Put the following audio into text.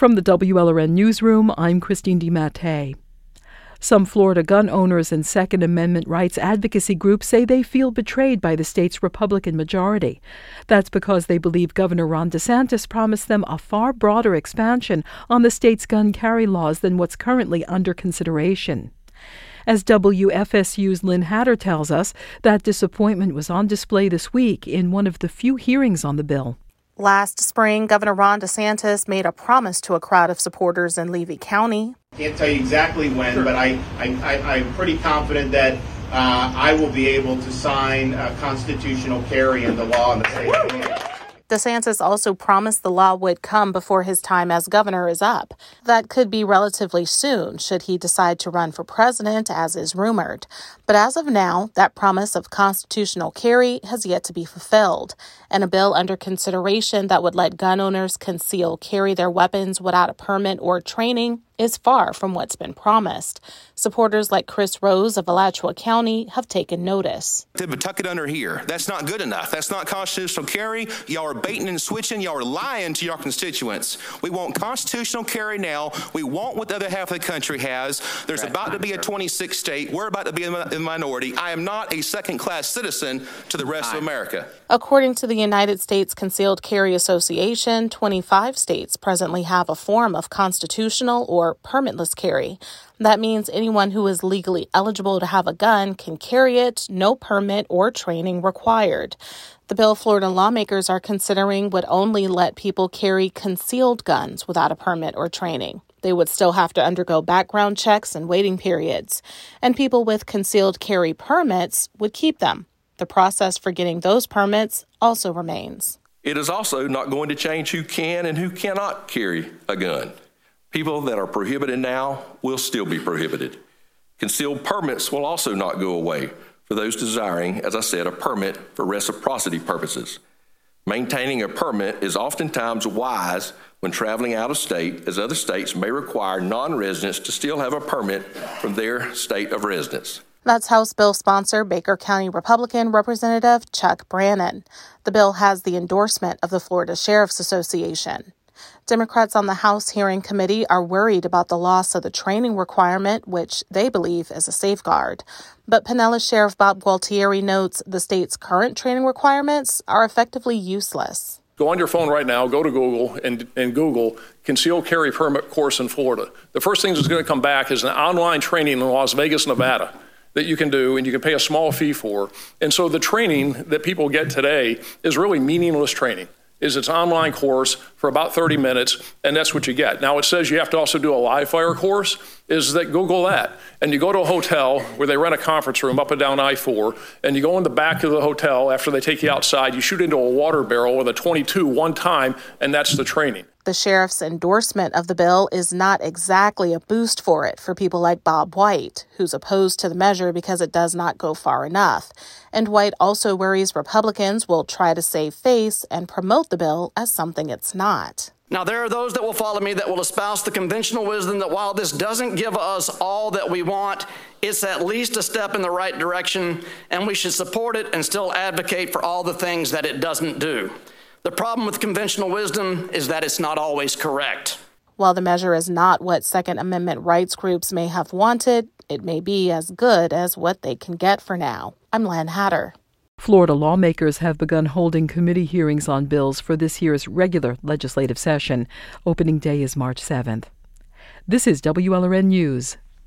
From the WLRN Newsroom, I'm Christine DiMattei. Some Florida gun owners and Second Amendment rights advocacy groups say they feel betrayed by the state's Republican majority. That's because they believe Governor Ron DeSantis promised them a far broader expansion on the state's gun carry laws than what's currently under consideration. As WFSU's Lynn Hatter tells us, that disappointment was on display this week in one of the few hearings on the bill. Last spring, Governor Ron DeSantis made a promise to a crowd of supporters in Levy County. Can't tell you exactly when, sure. but I, I, I, am pretty confident that uh, I will be able to sign a constitutional carry into law in the state of DeSantis also promised the law would come before his time as governor is up. That could be relatively soon should he decide to run for president, as is rumored. But as of now, that promise of constitutional carry has yet to be fulfilled. And a bill under consideration that would let gun owners conceal carry their weapons without a permit or training is far from what's been promised. Supporters like Chris Rose of Alachua County have taken notice. Tuck it under here. That's not good enough. That's not constitutional carry. Y'all are baiting and switching. Y'all are lying to your constituents. We want constitutional carry now. We want what the other half of the country has. There's That's about to be a 26 state. We're about to be in the minority. I am not a second class citizen to the rest of America. According to the United States Concealed Carry Association, 25 states presently have a form of constitutional or permitless carry. That means anyone who is legally eligible to have a gun can carry it, no permit or training required. The bill Florida lawmakers are considering would only let people carry concealed guns without a permit or training. They would still have to undergo background checks and waiting periods, and people with concealed carry permits would keep them. The process for getting those permits also remains. It is also not going to change who can and who cannot carry a gun. People that are prohibited now will still be prohibited. Concealed permits will also not go away for those desiring, as I said, a permit for reciprocity purposes. Maintaining a permit is oftentimes wise when traveling out of state, as other states may require non residents to still have a permit from their state of residence. That's House bill sponsor Baker County Republican Representative Chuck Brannon. The bill has the endorsement of the Florida Sheriff's Association. Democrats on the House hearing committee are worried about the loss of the training requirement, which they believe is a safeguard. But Pinellas Sheriff Bob Gualtieri notes the state's current training requirements are effectively useless. Go on your phone right now, go to Google and, and Google concealed carry permit course in Florida. The first thing that's going to come back is an online training in Las Vegas, Nevada that you can do and you can pay a small fee for. And so the training that people get today is really meaningless training. Is its online course for about 30 minutes, and that's what you get. Now it says you have to also do a live fire course. Is that Google that? And you go to a hotel where they rent a conference room up and down I-4, and you go in the back of the hotel after they take you outside. You shoot into a water barrel with a 22 one time, and that's the training. The sheriff's endorsement of the bill is not exactly a boost for it for people like Bob White, who's opposed to the measure because it does not go far enough. And White also worries Republicans will try to save face and promote the bill as something it's not. Now, there are those that will follow me that will espouse the conventional wisdom that while this doesn't give us all that we want, it's at least a step in the right direction, and we should support it and still advocate for all the things that it doesn't do. The problem with conventional wisdom is that it's not always correct. While the measure is not what Second Amendment rights groups may have wanted, it may be as good as what they can get for now. I'm Lynn Hatter. Florida lawmakers have begun holding committee hearings on bills for this year's regular legislative session. Opening day is March 7th. This is WLRN News.